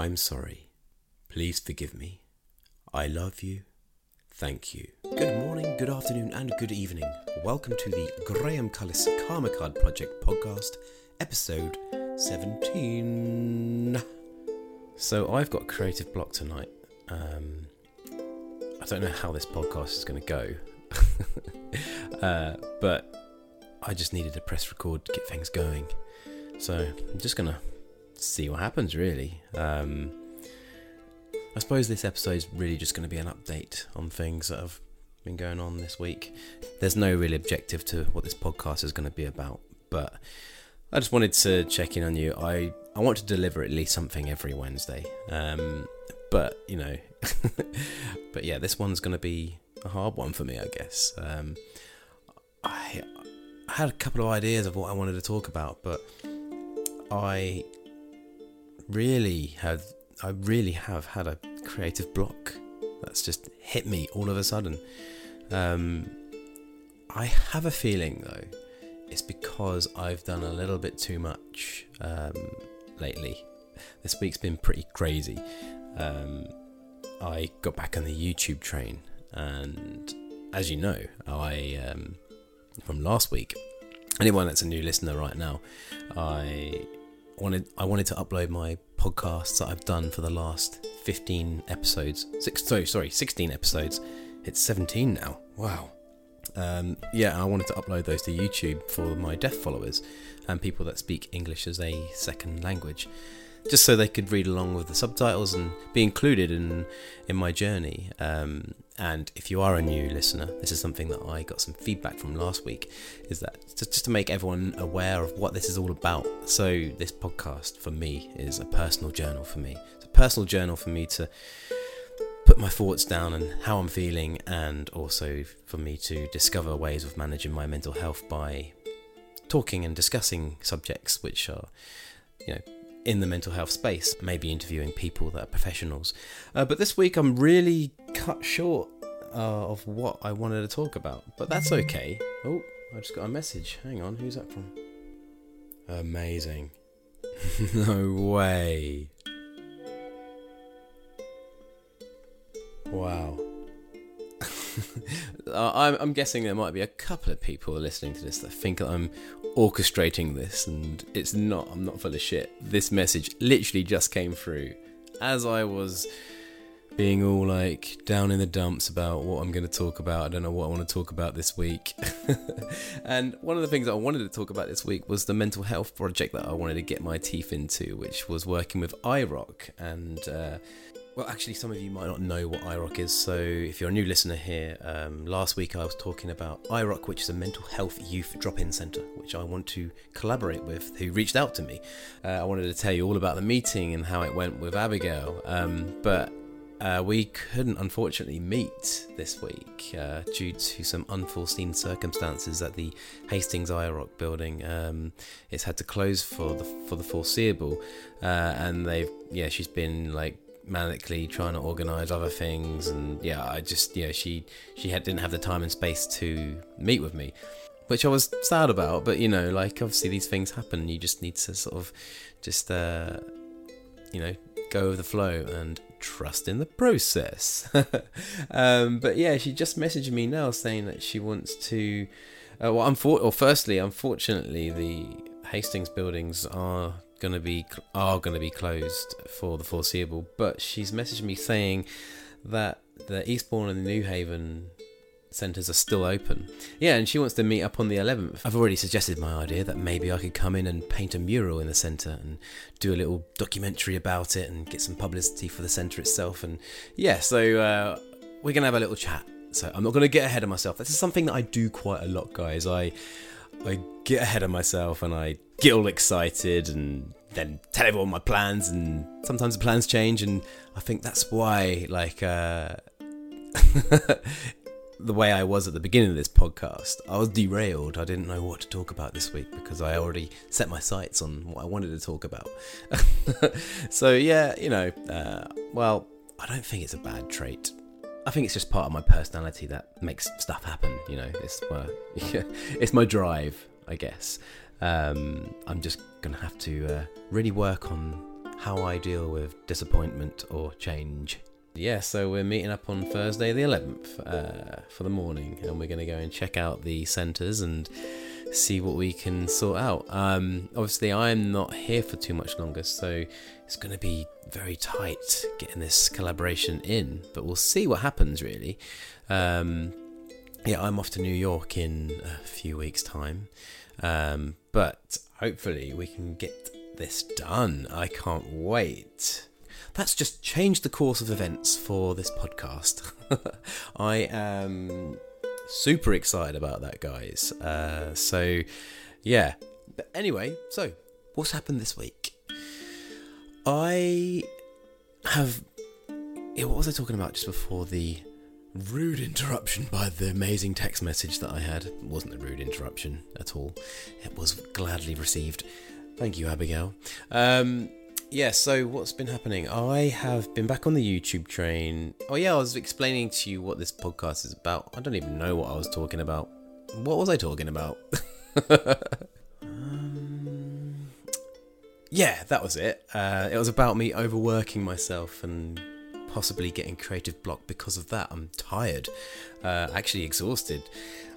I'm sorry. Please forgive me. I love you. Thank you. Good morning, good afternoon, and good evening. Welcome to the Graham Cullis Karma Card Project podcast, episode 17. So, I've got creative block tonight. Um, I don't know how this podcast is going to go, uh, but I just needed to press record to get things going. So, I'm just going to see what happens, really. Um, I suppose this episode is really just going to be an update on things that have been going on this week. There's no real objective to what this podcast is going to be about, but I just wanted to check in on you. I, I want to deliver at least something every Wednesday. Um, but, you know, but yeah, this one's going to be a hard one for me, I guess. Um, I, I had a couple of ideas of what I wanted to talk about, but I really had I really have had a creative block that's just hit me all of a sudden. Um, I have a feeling though, it's because I've done a little bit too much um, lately. This week's been pretty crazy. Um, I got back on the YouTube train, and as you know, I um, from last week. Anyone that's a new listener right now, I wanted I wanted to upload my podcasts that I've done for the last 15 episodes. Six, sorry, sorry, 16 episodes. It's 17 now. Wow. Um, yeah, I wanted to upload those to YouTube for my deaf followers and people that speak English as a second language, just so they could read along with the subtitles and be included in in my journey. Um, and if you are a new listener, this is something that I got some feedback from last week, is that just to make everyone aware of what this is all about. So this podcast for me is a personal journal for me. It's a personal journal for me to put my thoughts down and how I'm feeling, and also for me to discover ways of managing my mental health by talking and discussing subjects which are, you know, in the mental health space, maybe interviewing people that are professionals. Uh, but this week I'm really cut short uh, of what I wanted to talk about, but that's okay. Oh, I just got a message. Hang on, who's that from? Amazing. no way. Wow. I'm, guessing there might be a couple of people listening to this that think that I'm orchestrating this, and it's not. I'm not full of shit. This message literally just came through as I was being all like down in the dumps about what I'm going to talk about. I don't know what I want to talk about this week. and one of the things I wanted to talk about this week was the mental health project that I wanted to get my teeth into, which was working with iRock and. Uh, well, actually, some of you might not know what iRock is. So, if you're a new listener here, um, last week I was talking about iRock, which is a mental health youth drop in centre, which I want to collaborate with, who reached out to me. Uh, I wanted to tell you all about the meeting and how it went with Abigail. Um, but uh, we couldn't, unfortunately, meet this week uh, due to some unforeseen circumstances at the Hastings iRock building. Um, it's had to close for the for the foreseeable, uh, and they've yeah, she's been like manically trying to organize other things and yeah i just you know she she had, didn't have the time and space to meet with me which i was sad about but you know like obviously these things happen. You just need to sort of just uh you know go with the flow and trust in the process. Um but yeah she just messaged me now saying that she wants to uh, well unfor- or firstly unfortunately the hastings buildings are going to be are going to be closed for the foreseeable. But she's messaged me saying that the Eastbourne and the Newhaven centres are still open. Yeah, and she wants to meet up on the 11th. I've already suggested my idea that maybe I could come in and paint a mural in the centre and do a little documentary about it and get some publicity for the centre itself. And yeah, so uh, we're going to have a little chat. So I'm not going to get ahead of myself. This is something that I do quite a lot, guys. I I get ahead of myself and I get all excited and then tell everyone my plans and sometimes the plans change and I think that's why like uh the way I was at the beginning of this podcast I was derailed I didn't know what to talk about this week because I already set my sights on what I wanted to talk about so yeah you know uh, well I don't think it's a bad trait I think it's just part of my personality that makes stuff happen. You know, it's my it's my drive, I guess. Um, I'm just gonna have to uh, really work on how I deal with disappointment or change. Yeah, so we're meeting up on Thursday the 11th uh, for the morning, and we're going to go and check out the centres and see what we can sort out. Um, obviously, I'm not here for too much longer, so it's going to be very tight getting this collaboration in, but we'll see what happens really. Um, yeah, I'm off to New York in a few weeks' time, um, but hopefully, we can get this done. I can't wait that's just changed the course of events for this podcast. I am super excited about that, guys. Uh, so, yeah. But anyway, so what's happened this week? I have. Yeah, what was I talking about just before the rude interruption by the amazing text message that I had? It wasn't a rude interruption at all. It was gladly received. Thank you, Abigail. Um, yeah, so what's been happening? I have been back on the YouTube train. Oh, yeah, I was explaining to you what this podcast is about. I don't even know what I was talking about. What was I talking about? um, yeah, that was it. Uh, it was about me overworking myself and possibly getting creative block because of that. I'm tired, uh, actually exhausted.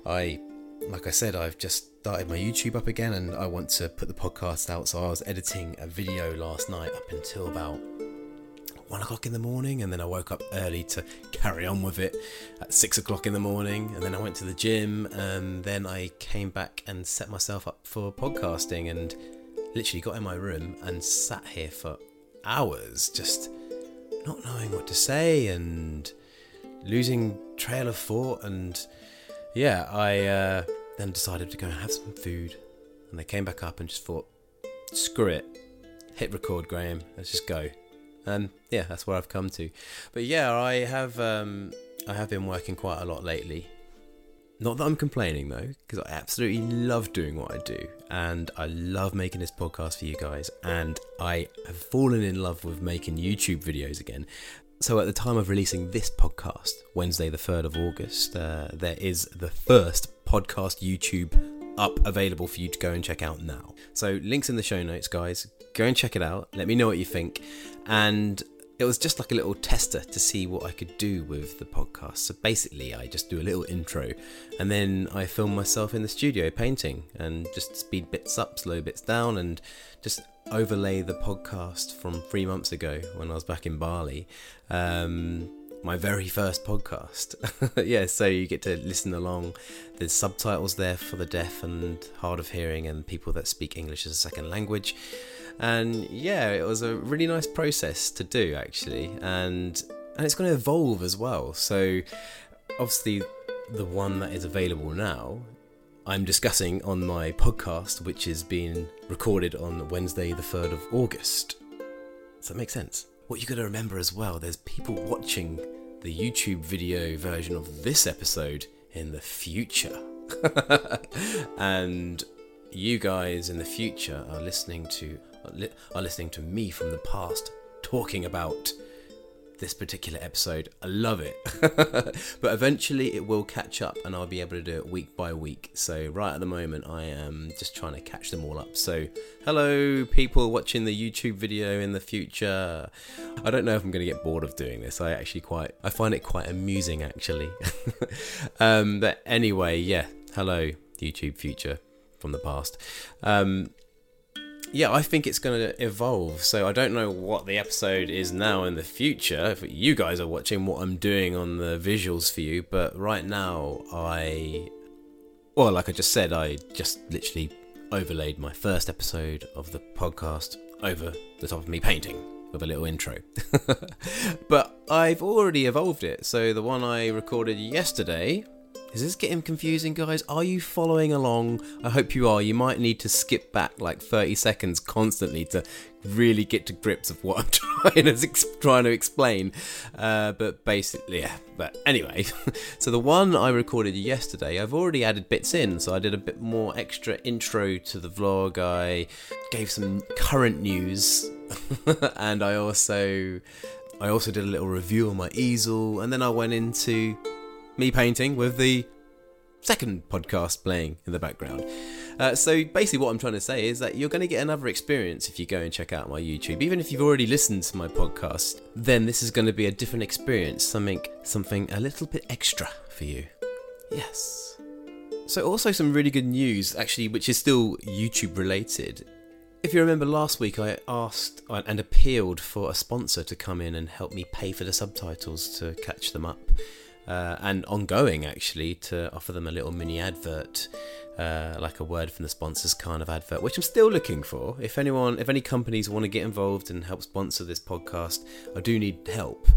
I, like I said, I've just started my YouTube up again and I want to put the podcast out. So I was editing a video last night up until about one o'clock in the morning, and then I woke up early to carry on with it at six o'clock in the morning, and then I went to the gym, and then I came back and set myself up for podcasting, and literally got in my room and sat here for hours, just not knowing what to say and losing trail of thought, and yeah, I. Uh, then decided to go and have some food. And they came back up and just thought, screw it, hit record, Graham, let's just go. And yeah, that's where I've come to. But yeah, I have um, I have been working quite a lot lately. Not that I'm complaining though, because I absolutely love doing what I do, and I love making this podcast for you guys, and I have fallen in love with making YouTube videos again. So, at the time of releasing this podcast, Wednesday, the 3rd of August, uh, there is the first podcast YouTube up available for you to go and check out now. So, links in the show notes, guys. Go and check it out. Let me know what you think. And it was just like a little tester to see what I could do with the podcast. So basically, I just do a little intro and then I film myself in the studio painting and just speed bits up, slow bits down, and just overlay the podcast from three months ago when I was back in Bali. Um, my very first podcast. yeah, so you get to listen along. There's subtitles there for the deaf and hard of hearing and people that speak English as a second language. And yeah, it was a really nice process to do actually. And and it's going to evolve as well. So obviously the one that is available now I'm discussing on my podcast, which is being recorded on Wednesday, the 3rd of August. Does that make sense? What you got to remember as well, there's people watching the YouTube video version of this episode in the future. and you guys in the future are listening to are listening to me from the past talking about this particular episode. I love it. but eventually it will catch up and I'll be able to do it week by week. So, right at the moment, I am just trying to catch them all up. So, hello, people watching the YouTube video in the future. I don't know if I'm going to get bored of doing this. I actually quite, I find it quite amusing actually. um, but anyway, yeah, hello, YouTube future from the past. Um, yeah, I think it's going to evolve. So I don't know what the episode is now in the future. If you guys are watching what I'm doing on the visuals for you, but right now I, well, like I just said, I just literally overlaid my first episode of the podcast over the top of me painting with a little intro. but I've already evolved it. So the one I recorded yesterday is this getting confusing, guys? Are you following along? I hope you are. You might need to skip back like 30 seconds constantly to really get to grips of what I'm trying to, trying to explain. Uh, but basically, yeah. But anyway, so the one I recorded yesterday, I've already added bits in. So I did a bit more extra intro to the vlog. I gave some current news, and I also. I also did a little review on my easel, and then I went into me painting with the second podcast playing in the background. Uh, so basically, what I'm trying to say is that you're going to get another experience if you go and check out my YouTube. Even if you've already listened to my podcast, then this is going to be a different experience, something something a little bit extra for you. Yes. So also some really good news, actually, which is still YouTube related. If you remember last week, I asked and appealed for a sponsor to come in and help me pay for the subtitles to catch them up uh, and ongoing actually to offer them a little mini advert uh, like a word from the sponsors kind of advert which i'm still looking for. If anyone if any companies want to get involved and help sponsor this podcast i do need help.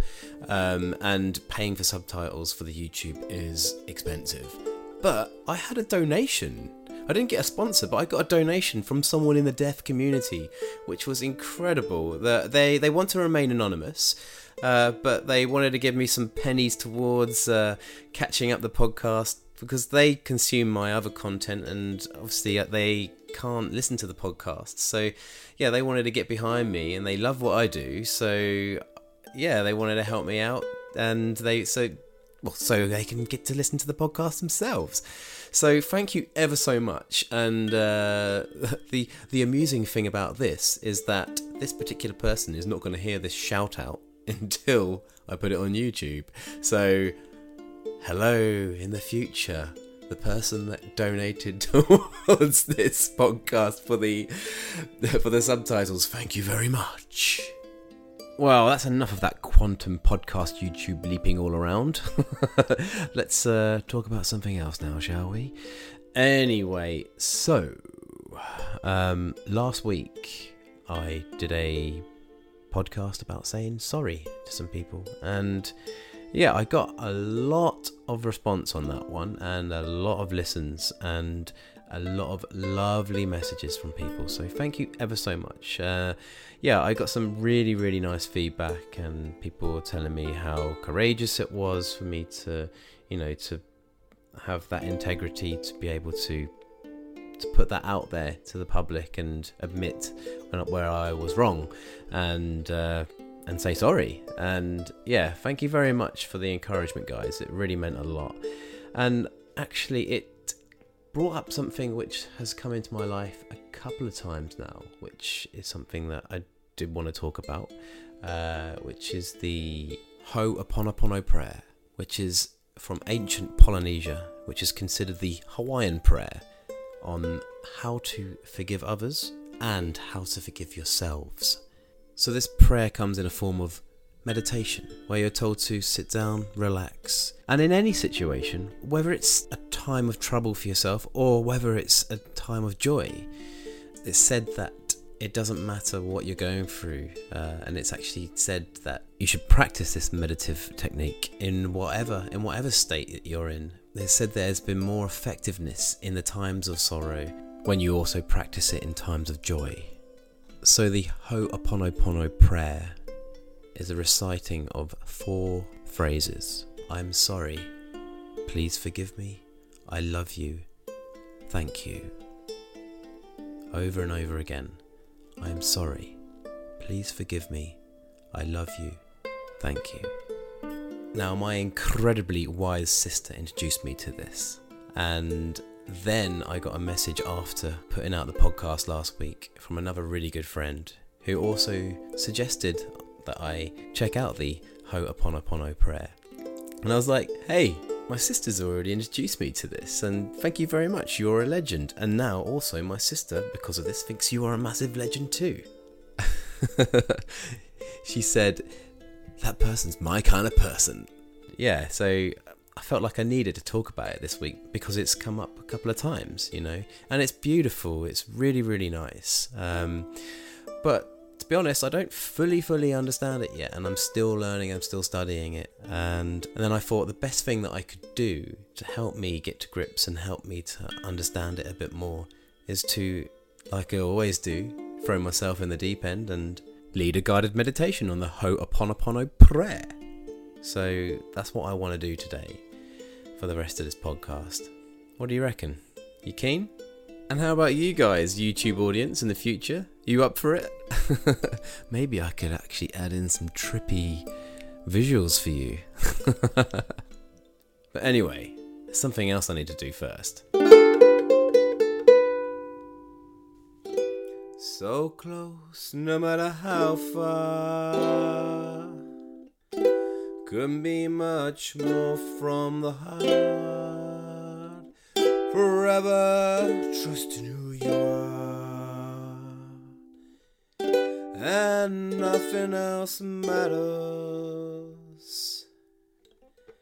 Um, and paying for subtitles for the youtube is expensive. But i had a donation I didn't get a sponsor, but I got a donation from someone in the deaf community, which was incredible. They they want to remain anonymous, uh, but they wanted to give me some pennies towards uh, catching up the podcast because they consume my other content and obviously uh, they can't listen to the podcast. So yeah, they wanted to get behind me and they love what I do. So yeah, they wanted to help me out and they so well so they can get to listen to the podcast themselves. So thank you ever so much. And uh, the the amusing thing about this is that this particular person is not going to hear this shout out until I put it on YouTube. So hello in the future. The person that donated towards this podcast for the for the subtitles, thank you very much. Well, that's enough of that quantum podcast YouTube bleeping all around. Let's uh, talk about something else now, shall we? Anyway, so um, last week I did a podcast about saying sorry to some people, and yeah, I got a lot of response on that one, and a lot of listens, and a lot of lovely messages from people. So thank you ever so much. Uh, yeah, I got some really, really nice feedback, and people were telling me how courageous it was for me to, you know, to have that integrity to be able to to put that out there to the public and admit where I was wrong, and uh, and say sorry. And yeah, thank you very much for the encouragement, guys. It really meant a lot. And actually, it brought up something which has come into my life a couple of times now, which is something that I did want to talk about, uh, which is the Ho'oponopono prayer, which is from ancient Polynesia, which is considered the Hawaiian prayer on how to forgive others and how to forgive yourselves. So, this prayer comes in a form of meditation, where you're told to sit down, relax, and in any situation, whether it's a time of trouble for yourself or whether it's a time of joy, it's said that it doesn't matter what you're going through, uh, and it's actually said that you should practice this meditative technique in whatever in whatever state that you're in. They said there's been more effectiveness in the times of sorrow when you also practice it in times of joy. So the Ho'oponopono prayer is a reciting of four phrases. I'm sorry. Please forgive me. I love you. Thank you. Over and over again. I am sorry. Please forgive me. I love you. Thank you. Now, my incredibly wise sister introduced me to this, and then I got a message after putting out the podcast last week from another really good friend who also suggested that I check out the Ho'oponopono prayer. And I was like, hey, my sister's already introduced me to this, and thank you very much, you're a legend. And now also my sister, because of this, thinks you are a massive legend too. she said, that person's my kind of person. Yeah, so I felt like I needed to talk about it this week because it's come up a couple of times, you know, and it's beautiful. It's really, really nice. Um, but to be honest, I don't fully, fully understand it yet, and I'm still learning, I'm still studying it. And, and then I thought the best thing that I could do to help me get to grips and help me to understand it a bit more is to, like I always do, throw myself in the deep end and lead a guided meditation on the Ho'oponopono prayer. So that's what I want to do today for the rest of this podcast. What do you reckon? You keen? And how about you guys, YouTube audience, in the future? You up for it? Maybe I could actually add in some trippy visuals for you. but anyway, something else I need to do first. So close, no matter how far. Couldn't be much more from the heart. Forever trusting who you are. And nothing else matters.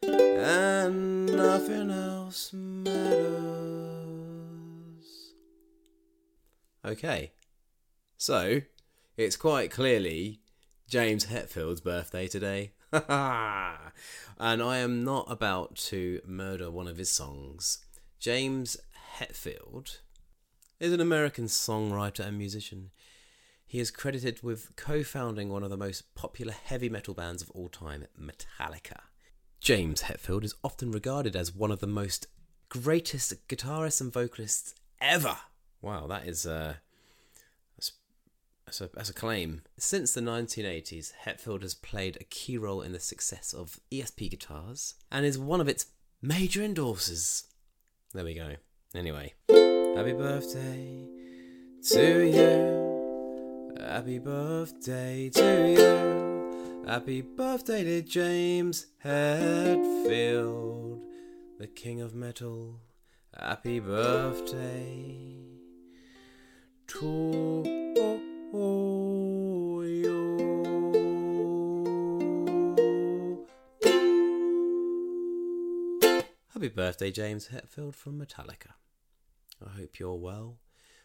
And nothing else matters. Okay. So, it's quite clearly James Hetfield's birthday today. and I am not about to murder one of his songs. James Hetfield is an American songwriter and musician. He is credited with co founding one of the most popular heavy metal bands of all time, Metallica. James Hetfield is often regarded as one of the most greatest guitarists and vocalists ever. Wow, that is uh, as a, as a claim. Since the 1980s, Hetfield has played a key role in the success of ESP guitars and is one of its major endorsers. There we go. Anyway, happy birthday to you. Happy birthday to you. Happy birthday to James Hetfield, the king of metal. Happy birthday to Happy birthday, James Hetfield from Metallica. I hope you're well,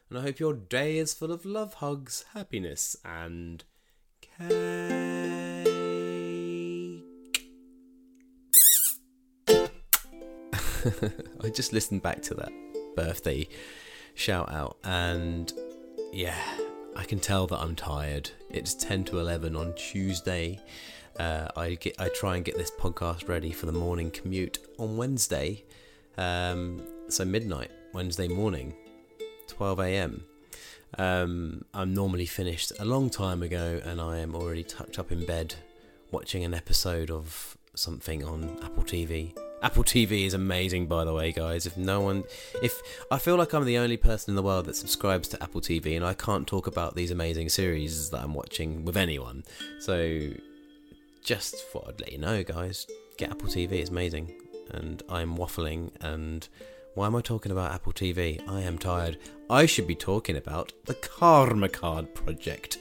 and I hope your day is full of love, hugs, happiness, and cake. I just listened back to that birthday shout out, and yeah, I can tell that I'm tired. It's 10 to 11 on Tuesday. Uh, I get I try and get this podcast ready for the morning commute on Wednesday. Um, so midnight Wednesday morning, 12 a.m. Um, I'm normally finished a long time ago, and I am already tucked up in bed watching an episode of something on Apple TV. Apple TV is amazing, by the way, guys. If no one, if I feel like I'm the only person in the world that subscribes to Apple TV, and I can't talk about these amazing series that I'm watching with anyone, so just thought I'd let you know, guys. Get Apple TV; it's amazing. And I'm waffling. And why am I talking about Apple TV? I am tired. I should be talking about the Karma Card Project.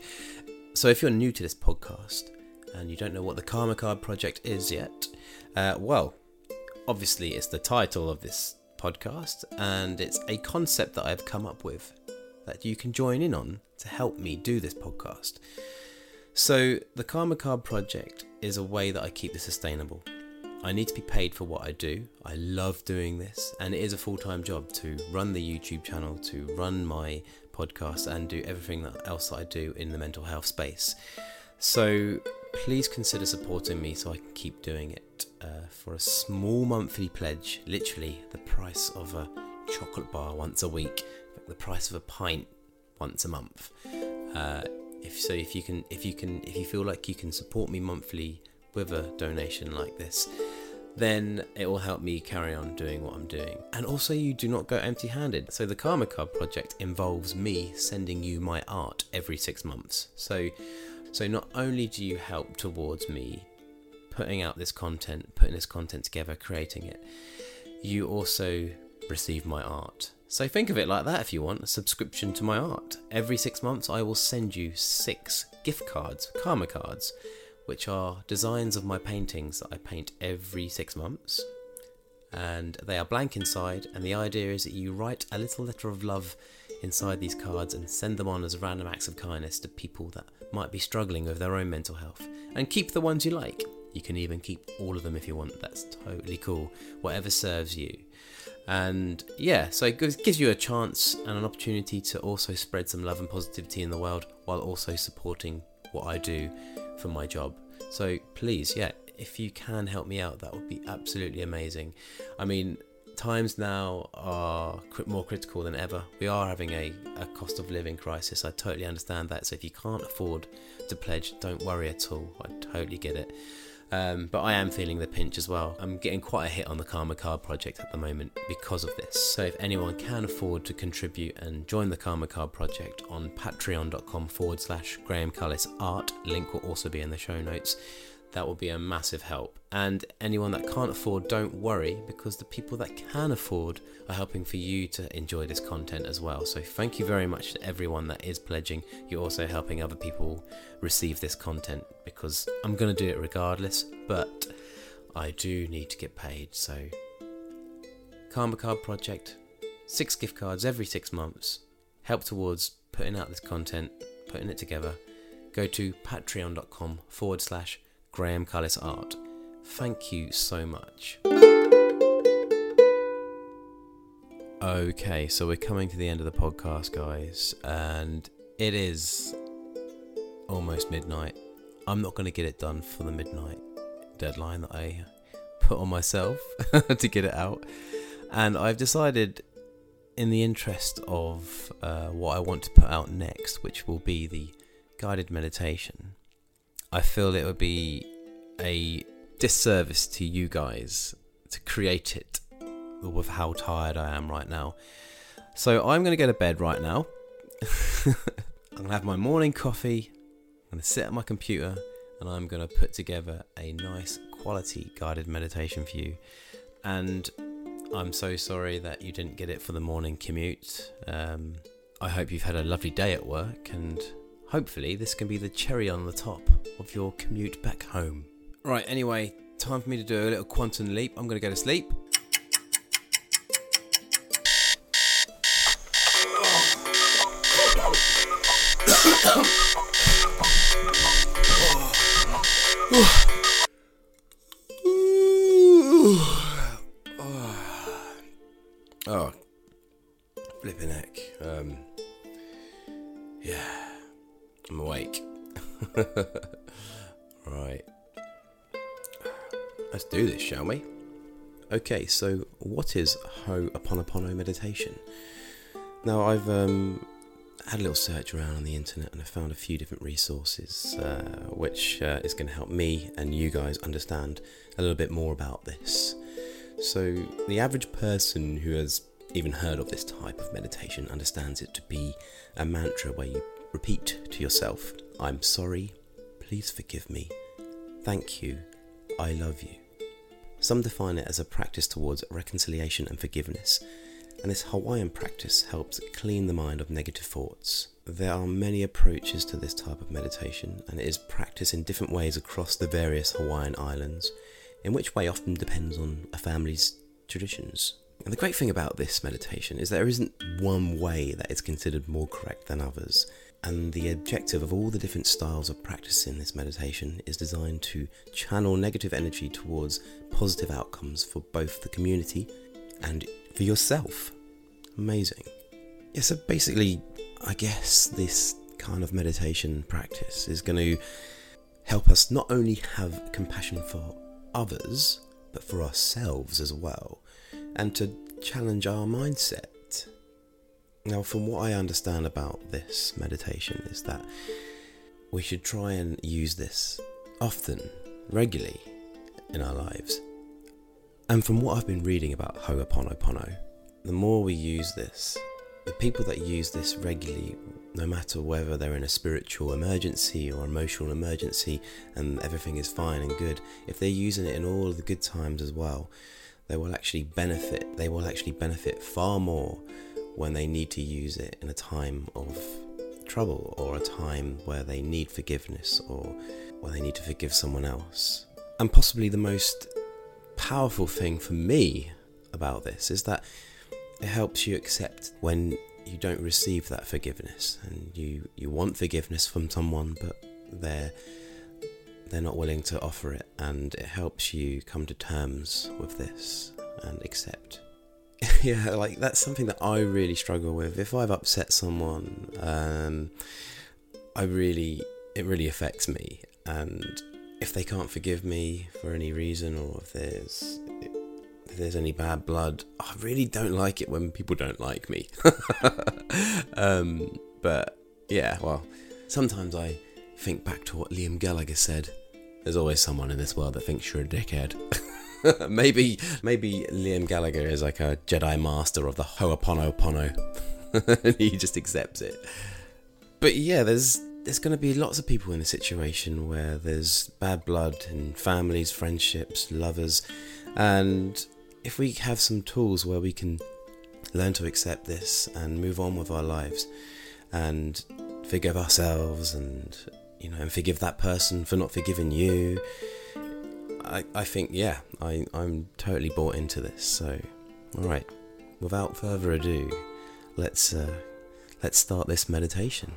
So, if you're new to this podcast and you don't know what the Karma Card Project is yet, uh, well, obviously it's the title of this podcast, and it's a concept that I've come up with that you can join in on to help me do this podcast. So, the Karma Card Project is a way that I keep this sustainable. I need to be paid for what I do. I love doing this, and it is a full time job to run the YouTube channel, to run my podcast, and do everything else that I do in the mental health space. So, please consider supporting me so I can keep doing it uh, for a small monthly pledge, literally the price of a chocolate bar once a week, the price of a pint once a month. Uh, if so, if you can, if you can, if you feel like you can support me monthly with a donation like this, then it will help me carry on doing what I'm doing. And also, you do not go empty handed. So, the Karma Card project involves me sending you my art every six months. So, so not only do you help towards me putting out this content, putting this content together, creating it, you also receive my art. So think of it like that if you want a subscription to my art. Every six months, I will send you six gift cards, karma cards, which are designs of my paintings that I paint every six months. And they are blank inside, and the idea is that you write a little letter of love inside these cards and send them on as random acts of kindness to people that might be struggling with their own mental health. And keep the ones you like. You can even keep all of them if you want. That's totally cool. Whatever serves you. And yeah, so it gives you a chance and an opportunity to also spread some love and positivity in the world while also supporting what I do for my job. So please, yeah, if you can help me out, that would be absolutely amazing. I mean, times now are more critical than ever. We are having a, a cost of living crisis. I totally understand that. So if you can't afford to pledge, don't worry at all. I totally get it. Um, but I am feeling the pinch as well. I'm getting quite a hit on the Karma Card project at the moment because of this. So if anyone can afford to contribute and join the Karma Card project on patreon.com forward slash Graham Cullis art, link will also be in the show notes. That will be a massive help. And anyone that can't afford, don't worry because the people that can afford are helping for you to enjoy this content as well. So thank you very much to everyone that is pledging. You're also helping other people receive this content because I'm going to do it regardless, but I do need to get paid. So, Karma Card Project, six gift cards every six months, help towards putting out this content, putting it together. Go to patreon.com forward slash Graham Cullis Art. Thank you so much. Okay, so we're coming to the end of the podcast, guys, and it is almost midnight. I'm not going to get it done for the midnight deadline that I put on myself to get it out, and I've decided, in the interest of uh, what I want to put out next, which will be the guided meditation, I feel it would be a disservice to you guys to create it with how tired I am right now. So I'm going to go to bed right now. I'm going to have my morning coffee. I'm going to sit at my computer and I'm going to put together a nice quality guided meditation for you. And I'm so sorry that you didn't get it for the morning commute. Um, I hope you've had a lovely day at work and hopefully this can be the cherry on the top of your commute back home. Right, anyway, time for me to do a little quantum leap. I'm going to go to sleep. oh, Okay, so what is Ho'oponopono meditation? Now, I've um, had a little search around on the internet and I found a few different resources uh, which uh, is going to help me and you guys understand a little bit more about this. So, the average person who has even heard of this type of meditation understands it to be a mantra where you repeat to yourself, I'm sorry, please forgive me, thank you, I love you. Some define it as a practice towards reconciliation and forgiveness, and this Hawaiian practice helps clean the mind of negative thoughts. There are many approaches to this type of meditation, and it is practiced in different ways across the various Hawaiian islands, in which way often depends on a family's traditions. And the great thing about this meditation is there isn't one way that is considered more correct than others. And the objective of all the different styles of practicing this meditation is designed to channel negative energy towards positive outcomes for both the community and for yourself. Amazing. Yeah, so basically, I guess this kind of meditation practice is going to help us not only have compassion for others, but for ourselves as well, and to challenge our mindset now, from what I understand about this meditation, is that we should try and use this often, regularly in our lives. And from what I've been reading about Ho'oponopono, the more we use this, the people that use this regularly, no matter whether they're in a spiritual emergency or emotional emergency and everything is fine and good, if they're using it in all the good times as well, they will actually benefit. They will actually benefit far more when they need to use it in a time of trouble or a time where they need forgiveness or where they need to forgive someone else. And possibly the most powerful thing for me about this is that it helps you accept when you don't receive that forgiveness and you, you want forgiveness from someone but they're they're not willing to offer it and it helps you come to terms with this and accept yeah, like that's something that I really struggle with. If I've upset someone, um, I really, it really affects me. And if they can't forgive me for any reason, or if there's if there's any bad blood, I really don't like it when people don't like me. um, but yeah, well, sometimes I think back to what Liam Gallagher said There's always someone in this world that thinks you're a dickhead. maybe maybe Liam Gallagher is like a Jedi master of the Ho'oponopono. and he just accepts it. But yeah, there's there's going to be lots of people in a situation where there's bad blood in families, friendships, lovers, and if we have some tools where we can learn to accept this and move on with our lives and forgive ourselves and you know and forgive that person for not forgiving you I, I think yeah I, I'm totally bought into this so alright without further ado let's uh, let's start this meditation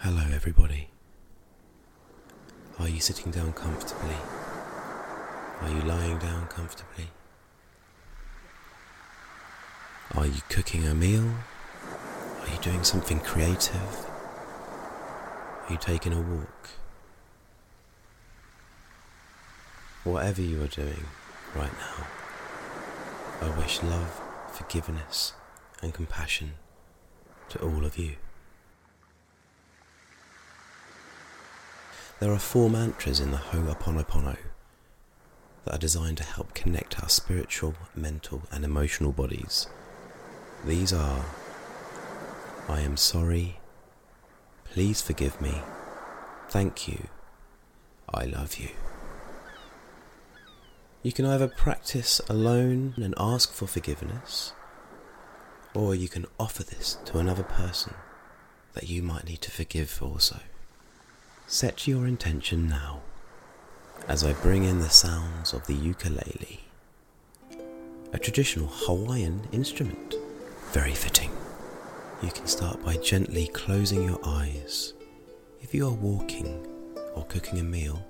Hello, everybody. Are you sitting down comfortably? Are you lying down comfortably? Are you cooking a meal? Are you doing something creative? Are you taking a walk? Whatever you are doing right now, I wish love, forgiveness, and compassion to all of you. There are four mantras in the Ho'oponopono that are designed to help connect our spiritual, mental, and emotional bodies. These are I am sorry, please forgive me, thank you, I love you. You can either practice alone and ask for forgiveness, or you can offer this to another person that you might need to forgive also. Set your intention now as I bring in the sounds of the ukulele, a traditional Hawaiian instrument. Very fitting. You can start by gently closing your eyes. If you are walking or cooking a meal,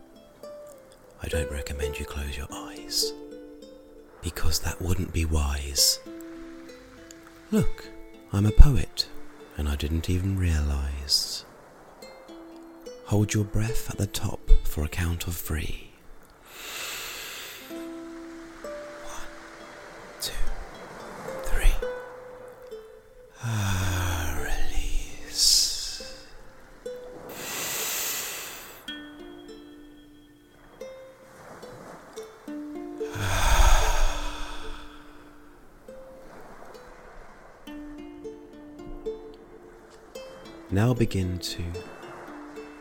I don't recommend you close your eyes because that wouldn't be wise. Look, I'm a poet and I didn't even realize. Hold your breath at the top for a count of three. Now begin to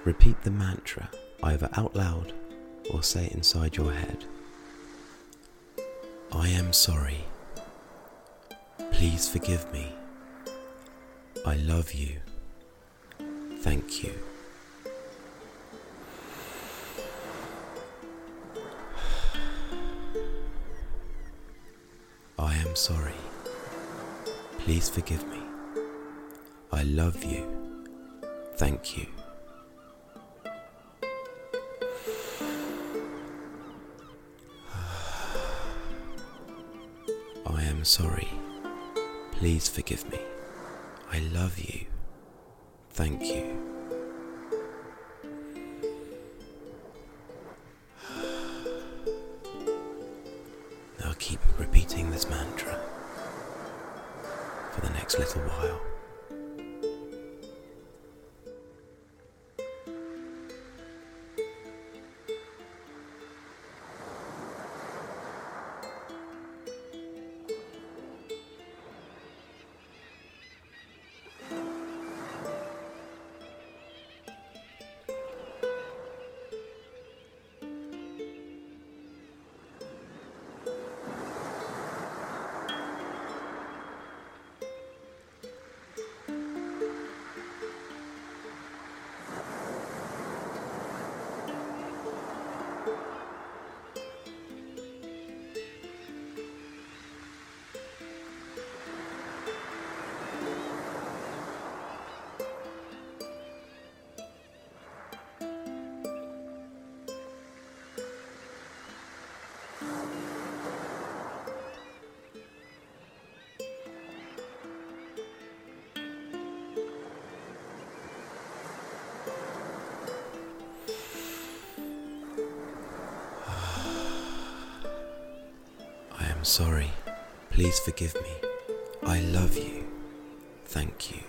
repeat the mantra either out loud or say it inside your head. I am sorry. Please forgive me. I love you. Thank you. I am sorry. Please forgive me. I love you. Thank you. I am sorry. Please forgive me. I love you. Thank you. I am sorry. Please forgive me. I love you. Thank you.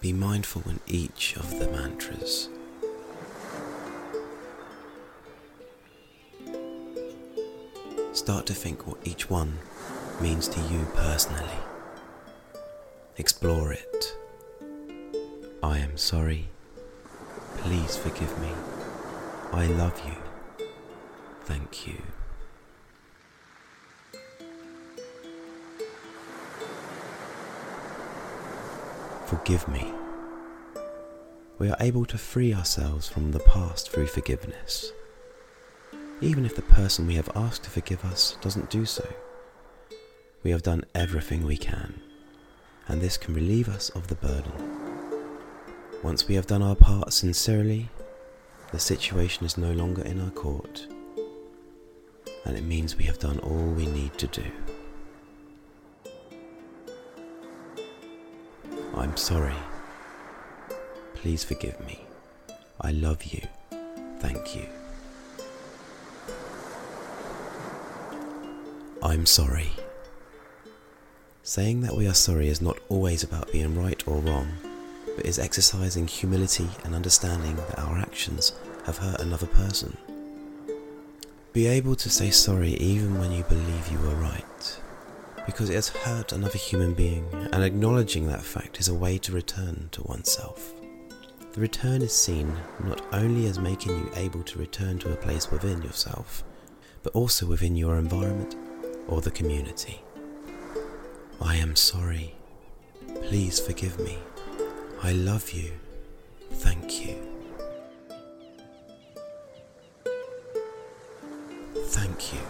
Be mindful in each of the mantras. Start to think what each one means to you personally. Explore it. I am sorry. Please forgive me. I love you. Thank you. Forgive me. We are able to free ourselves from the past through forgiveness, even if the person we have asked to forgive us doesn't do so. We have done everything we can, and this can relieve us of the burden. Once we have done our part sincerely, the situation is no longer in our court, and it means we have done all we need to do. I'm sorry. Please forgive me. I love you. Thank you. I'm sorry. Saying that we are sorry is not always about being right or wrong, but is exercising humility and understanding that our actions have hurt another person. Be able to say sorry even when you believe you were right, because it has hurt another human being, and acknowledging that fact is a way to return to oneself. The return is seen not only as making you able to return to a place within yourself, but also within your environment or the community. I am sorry. Please forgive me. I love you. Thank you. Thank you.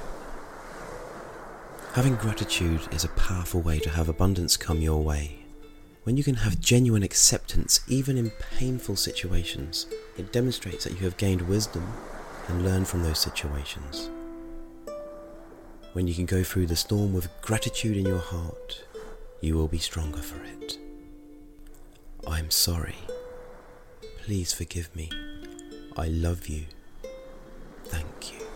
Having gratitude is a powerful way to have abundance come your way. When you can have genuine acceptance, even in painful situations, it demonstrates that you have gained wisdom and learned from those situations. When you can go through the storm with gratitude in your heart, you will be stronger for it. I'm sorry. Please forgive me. I love you. Thank you.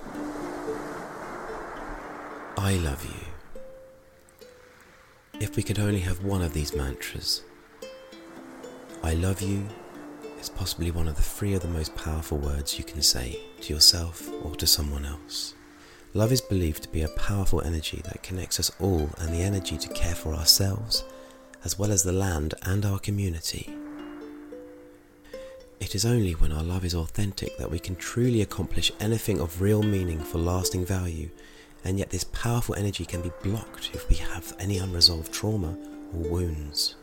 I love you. If we could only have one of these mantras, I love you is possibly one of the three of the most powerful words you can say to yourself or to someone else. Love is believed to be a powerful energy that connects us all and the energy to care for ourselves, as well as the land and our community. It is only when our love is authentic that we can truly accomplish anything of real meaning for lasting value, and yet this powerful energy can be blocked if we have any unresolved trauma or wounds.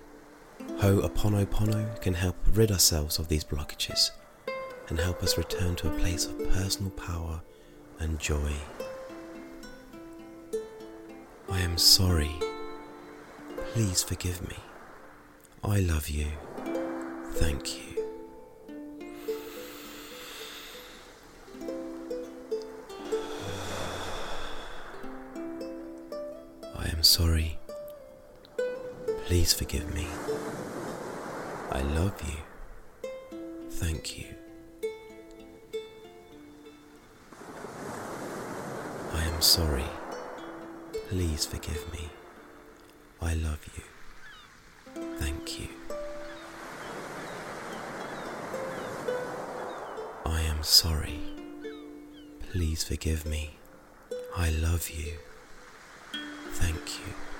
Ho'oponopono can help rid ourselves of these blockages and help us return to a place of personal power and joy. I am sorry. Please forgive me. I love you. Thank you. I am sorry. Please forgive me. I love you. Thank you. I am sorry. Please forgive me. I love you. Thank you. I am sorry. Please forgive me. I love you. Thank you.